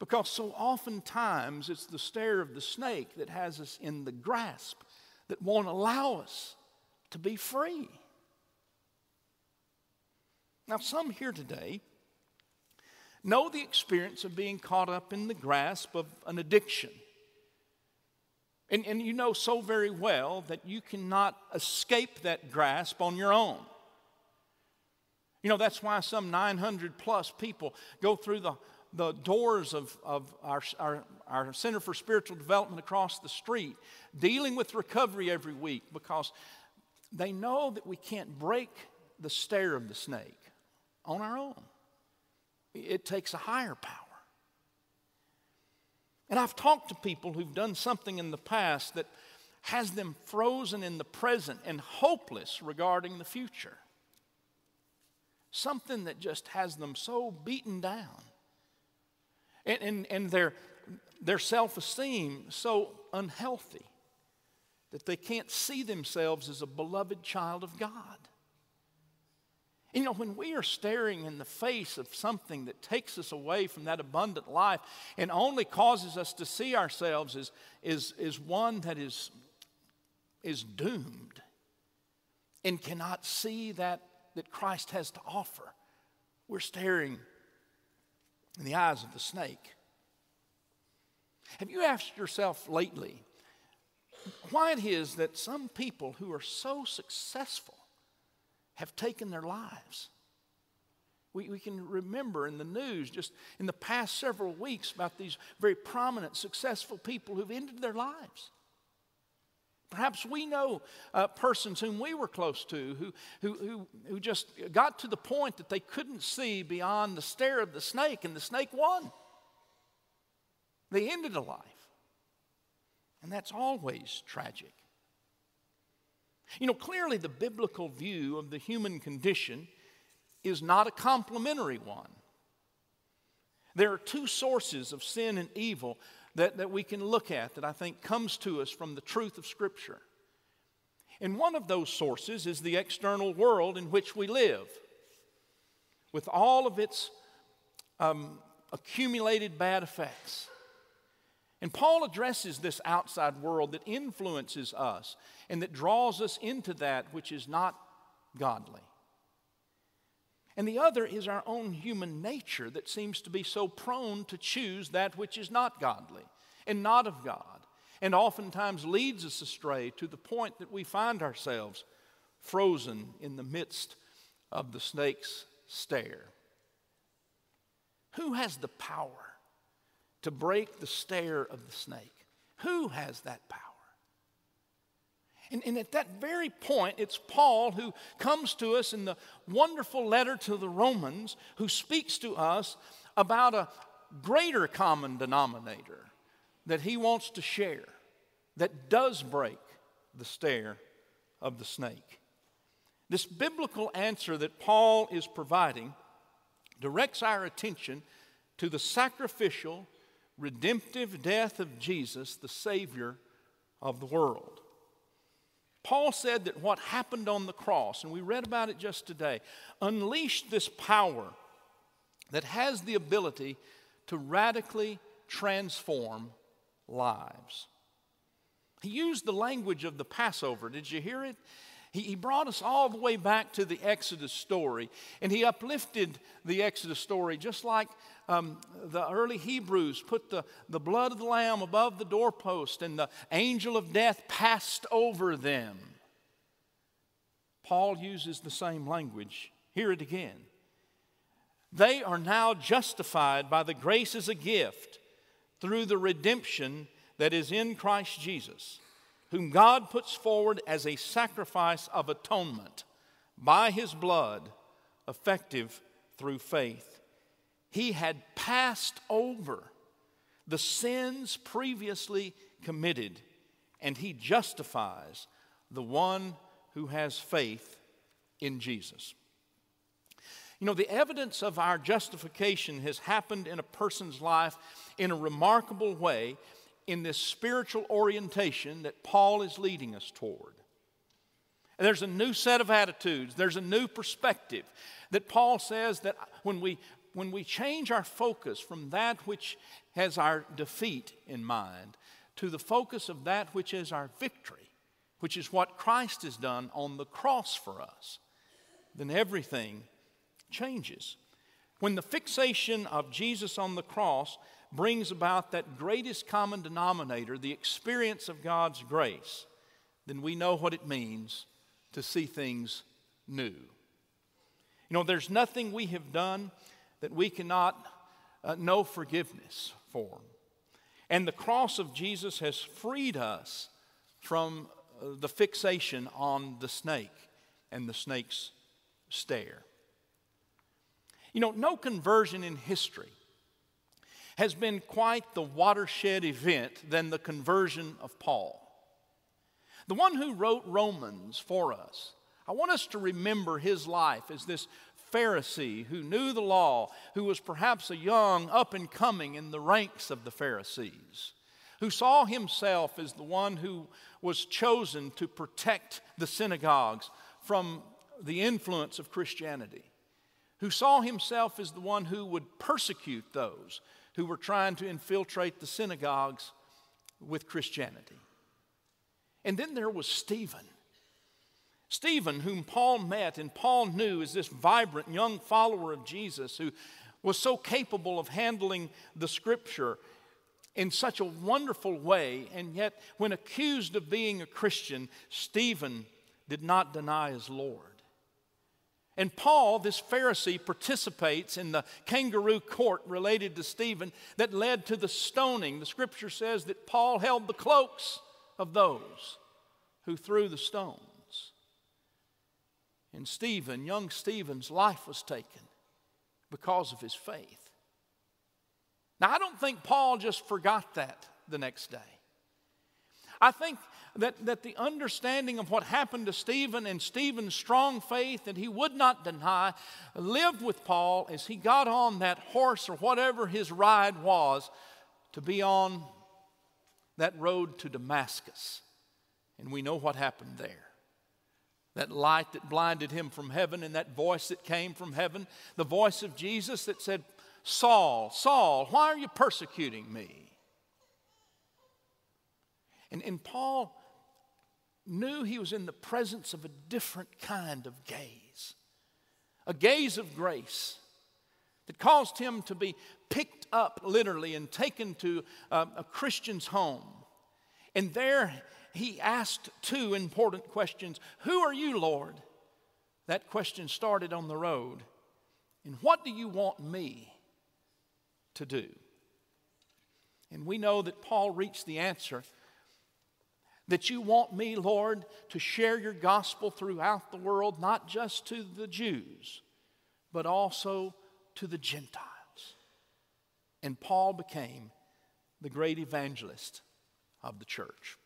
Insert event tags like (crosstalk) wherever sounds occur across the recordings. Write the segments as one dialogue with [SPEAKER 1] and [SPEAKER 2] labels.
[SPEAKER 1] Because so oftentimes it's the stare of the snake that has us in the grasp that won't allow us to be free. Now, some here today know the experience of being caught up in the grasp of an addiction. And, and you know so very well that you cannot escape that grasp on your own. You know, that's why some 900 plus people go through the, the doors of, of our, our, our Center for Spiritual Development across the street, dealing with recovery every week because they know that we can't break the stare of the snake on our own. It takes a higher power. And I've talked to people who've done something in the past that has them frozen in the present and hopeless regarding the future. Something that just has them so beaten down. And, and, and their, their self esteem so unhealthy that they can't see themselves as a beloved child of God. You know, when we are staring in the face of something that takes us away from that abundant life and only causes us to see ourselves as, as, as one that is, is doomed and cannot see that, that Christ has to offer, we're staring in the eyes of the snake. Have you asked yourself lately why it is that some people who are so successful have taken their lives. We, we can remember in the news just in the past several weeks about these very prominent, successful people who've ended their lives. Perhaps we know uh, persons whom we were close to who, who, who, who just got to the point that they couldn't see beyond the stare of the snake, and the snake won. They ended a life. And that's always tragic. You know, clearly the biblical view of the human condition is not a complimentary one. There are two sources of sin and evil that, that we can look at that I think comes to us from the truth of Scripture. And one of those sources is the external world in which we live, with all of its um, accumulated bad effects. And Paul addresses this outside world that influences us and that draws us into that which is not godly. And the other is our own human nature that seems to be so prone to choose that which is not godly and not of God, and oftentimes leads us astray to the point that we find ourselves frozen in the midst of the snake's stare. Who has the power to break the stare of the snake. Who has that power? And, and, at that very point, it's Paul who comes to us in the wonderful letter to the Romans, who speaks to us about a greater common denominator that he wants to share that does break the stare of the snake. This biblical answer that Paul is providing directs our attention to the sacrificial redemptive death of Jesus, the Savior of the world. Paul said that what happened on the cross, and we read about it just today, unleashed this power that has the ability to radically transform lives. He used the language of the Passover. Did you hear it? He, he brought us all the way back to the Exodus story, and he uplifted the Exodus story just like um, the early Hebrews put the, the blood of the Lamb above the doorpost, and the angel of death passed over them. Paul uses the same language. Hear it again. They are now justified by the grace as a gift through the redemption that is in Christ Jesus whom God puts forward as a sacrifice of atonement by his blood, effective through faith. He had passed over the sins previously committed, and he justifies the one who has faith in Jesus. You know, the evidence of our justification has happened in a person's life in a remarkable way in this spiritual orientation that Paul is leading us toward. And there's a new set of attitudes, there's a new perspective that Paul says that when we when we change our focus from that which has our defeat in mind to the focus of that which is our victory, which is what Christ has done on the cross for us, then everything changes. When the fixation of Jesus on the cross brings about that greatest common denominator, the experience of God's grace, then we know what it means to see things new. You know, there's nothing we have done that we cannot uh, know forgiveness for. And the cross of Jesus has freed us from uh, the fixation on the snake and the snake's stare. You know, no conversion in history has been quite the watershed event than the conversion of Paul. The one who wrote Romans for us, I want us to remember his life as this Pharisee who knew the law, who was perhaps a young up and coming in the ranks of the Pharisees, who saw himself as the one who was chosen to protect the synagogues from the influence of Christianity, who saw himself as the one who would persecute those who were trying to infiltrate the synagogues with Christianity. And then there was Stephen Stephen, whom Paul met and Paul knew as this vibrant young follower of Jesus who was so capable of handling the scripture in such a wonderful way, and yet, when accused of being a Christian, Stephen did not deny his Lord. And Paul, this Pharisee, participates in the kangaroo court related to Stephen that led to the stoning. The scripture says that Paul held the cloaks of those who threw the stones. And Stephen, young Stephen's life was taken because of his faith. Now, I don't think Paul just forgot that the next day. I think that, that the understanding of what happened to Stephen and Stephen's strong faith that he would not deny lived with Paul as he got on that horse or whatever his ride was to be on that road to Damascus. And we know what happened there that light that blinded him from heaven and that voice that came from heaven, the voice of Jesus that said, Saul, Saul, why are you persecuting me? And, and Paul knew he was in the presence of a different kind of gaze, a gaze of grace that caused him to be picked up literally and taken to a, a Christian's home. And there he asked two important questions Who are you, Lord? That question started on the road. And what do you want me to do? And we know that Paul reached the answer that you want me, Lord, to share your gospel throughout the world, not just to the Jews, but also to the Gentiles. And Paul became the great evangelist of the church.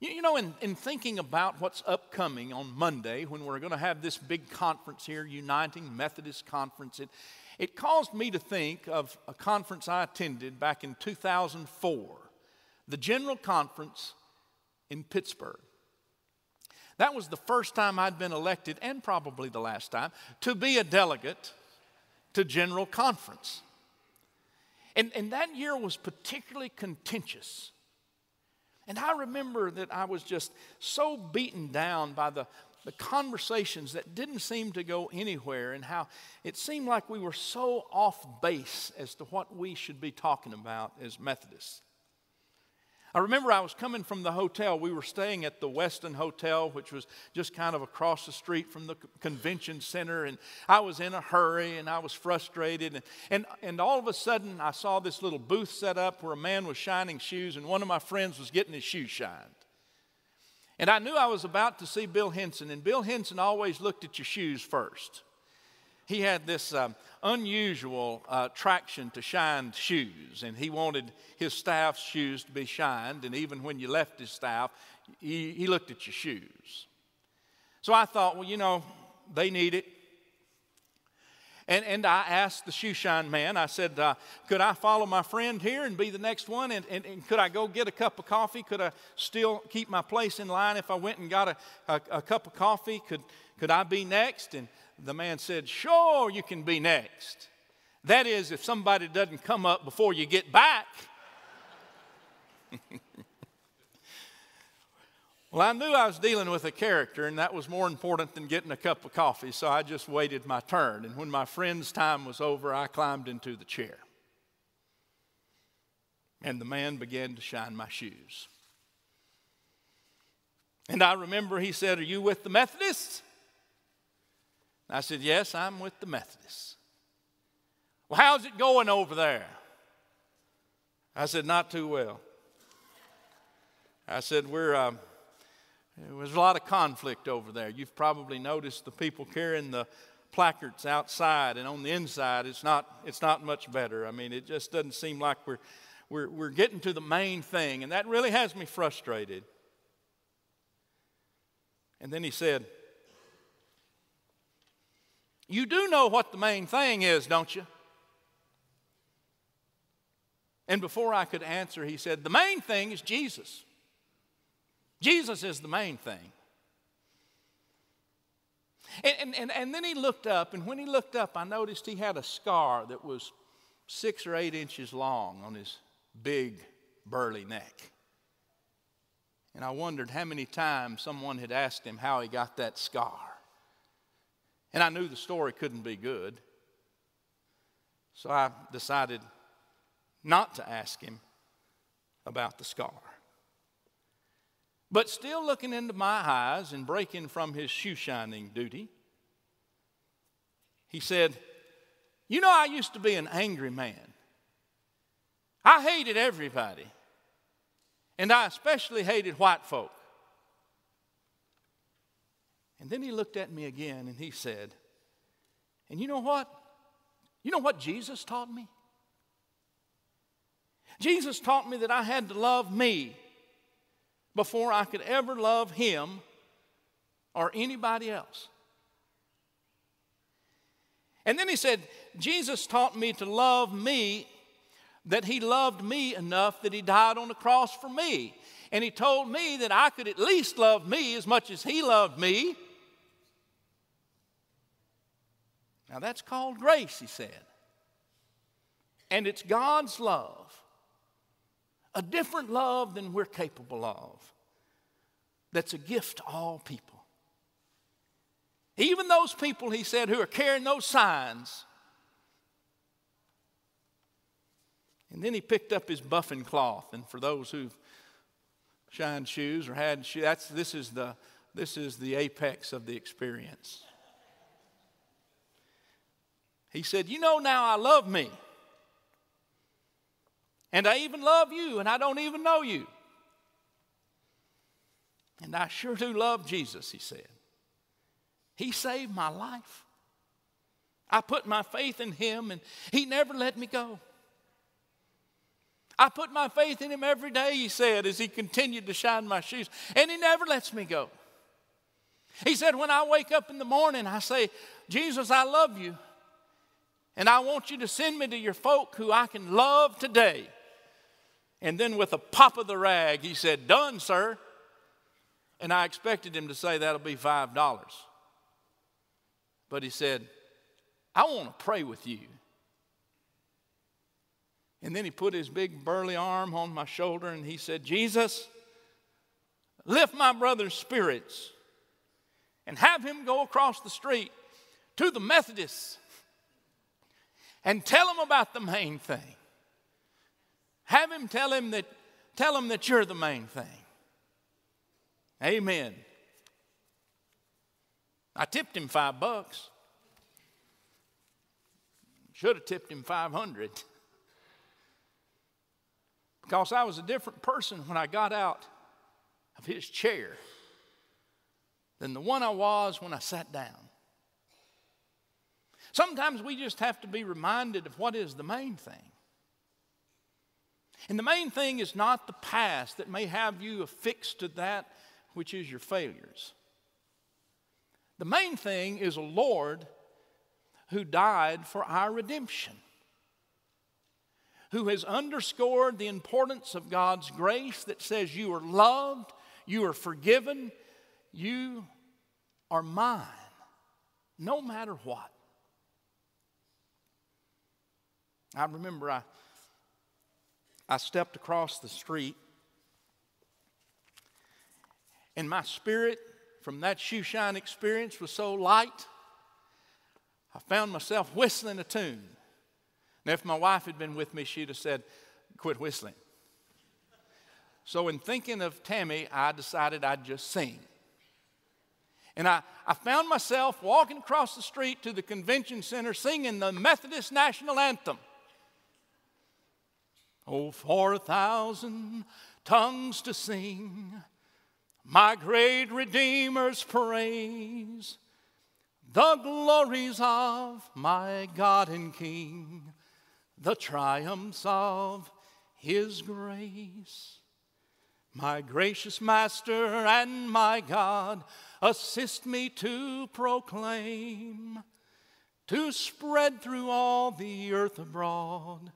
[SPEAKER 1] You, know, in, in thinking about what's upcoming on Monday, when we're going to have this big conference here, Uniting Methodist Conference, it, it caused me to think of a conference I attended back in 2004, the General Conference in Pittsburgh. That was the first time I'd been elected, and probably the last time, to be a delegate to General Conference. And, and that year was particularly contentious and I remember that I was just so beaten down by the, the conversations that didn't seem to go anywhere and how it seemed like we were so off base as to what we should be talking about as Methodists. I remember I was coming from the hotel. We were staying at the Westin Hotel, which was just kind of across the street from the convention center. And I was in a hurry and I was frustrated. And, and, and all of a sudden, I saw this little booth set up where a man was shining shoes, and one of my friends was getting his shoes shined. And I knew I was about to see Bill Henson, and Bill Henson always looked at your shoes first he had this um, unusual uh, traction to shined shoes, and he wanted his staff's shoes to be shined. And even when you left his staff, he, he looked at your shoes. So I thought, well, you know, they need it. And, and I asked the shoe shine man, I said, uh, could I follow my friend here and be the next one? And, and, and, could I go get a cup of coffee? Could I still keep my place in line if I went and got a, a, a cup of coffee? Could, could I be next? And the man said, Sure, you can be next. That is, if somebody doesn't come up before you get back. (laughs) well, I knew I was dealing with a character, and that was more important than getting a cup of coffee, so I just waited my turn. And when my friend's time was over, I climbed into the chair. And the man began to shine my shoes. And I remember he said, Are you with the Methodists? I said, Yes, I'm with the Methodists. Well, how's it going over there? I said, Not too well. I said, We're, um, there's a lot of conflict over there. You've probably noticed the people carrying the placards outside and on the inside, it's not, it's not much better. I mean, it just doesn't seem like we're, we're, we're getting to the main thing, and that really has me frustrated. And then he said, You do know what the main thing is, don't you? And before I could answer, he said, The main thing is Jesus. Jesus is the main thing. And, and, and, then he looked up, and when he looked up, I noticed he had a scar that was six or eight inches long on his big, burly neck. And I wondered how many times someone had asked him how he got that scar. And I knew the story couldn't be good. So I decided not to ask him about the scar. But still looking into my eyes and breaking from his shoe shining duty, he said, You know, I used to be an angry man. I hated everybody. And I especially hated white folk. And then he looked at me again and he said, And you know what? You know what Jesus taught me? Jesus taught me that I had to love me before I could ever love him or anybody else. And then he said, Jesus taught me to love me that he loved me enough that he died on the cross for me. And he told me that I could at least love me as much as he loved me. Now that's called grace, he said. And it's God's love, a different love than we're capable of, that's a gift to all people. Even those people, he said, who are carrying those signs And then he picked up his buffing cloth. And for those who've shined shoes or had shoes, that's, this, is the, this is the apex of the experience. He said, You know, now I love me. And I even love you, and I don't even know you. And I sure do love Jesus, he said. He saved my life. I put my faith in him, and he never let me go. I put my faith in him every day, he said, as he continued to shine my shoes, and he never lets me go. He said, When I wake up in the morning, I say, Jesus, I love you, and I want you to send me to your folk who I can love today. And then, with a pop of the rag, he said, Done, sir. And I expected him to say, That'll be $5. But he said, I want to pray with you. And then he put his big burly arm on my shoulder and he said, Jesus, lift my brother's spirits and have him go across the street to the Methodists and tell him about the main thing. Have him tell him that tell him that you're the main thing. Amen. I tipped him five bucks. Should have tipped him 500 because I was a different person when I got out of his chair than the one I was when I sat down. Sometimes we just have to be reminded of what is the main thing. And the main thing is not the past that may have you affixed to that which is your failures. The main thing is a Lord who died for our redemption who has underscored the importance of God's grace that says you are loved, you are forgiven, you are mine. no matter what. I remember I, I stepped across the street, and my spirit from that shoe shine experience was so light, I found myself whistling a tune. Now, if my wife had been with me, she'd have said, Quit whistling. So, in thinking of Tammy, I decided I'd just sing. And I, I found myself walking across the street to the convention center singing the Methodist National Anthem. Oh, for a thousand tongues to sing my great Redeemer's praise, the glories of my God and King, the triumphs of His grace. My gracious Master and my God, assist me to proclaim, to spread through all the earth abroad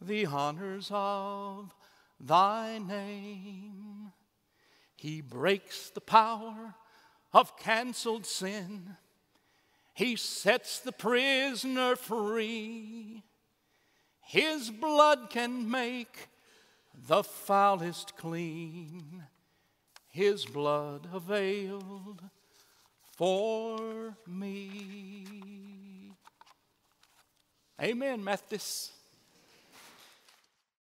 [SPEAKER 1] the honors of thy name. He breaks the power of canceled sin. He sets the prisoner free. His blood can make the foulest clean. His blood availed for me. Amen, Methodists.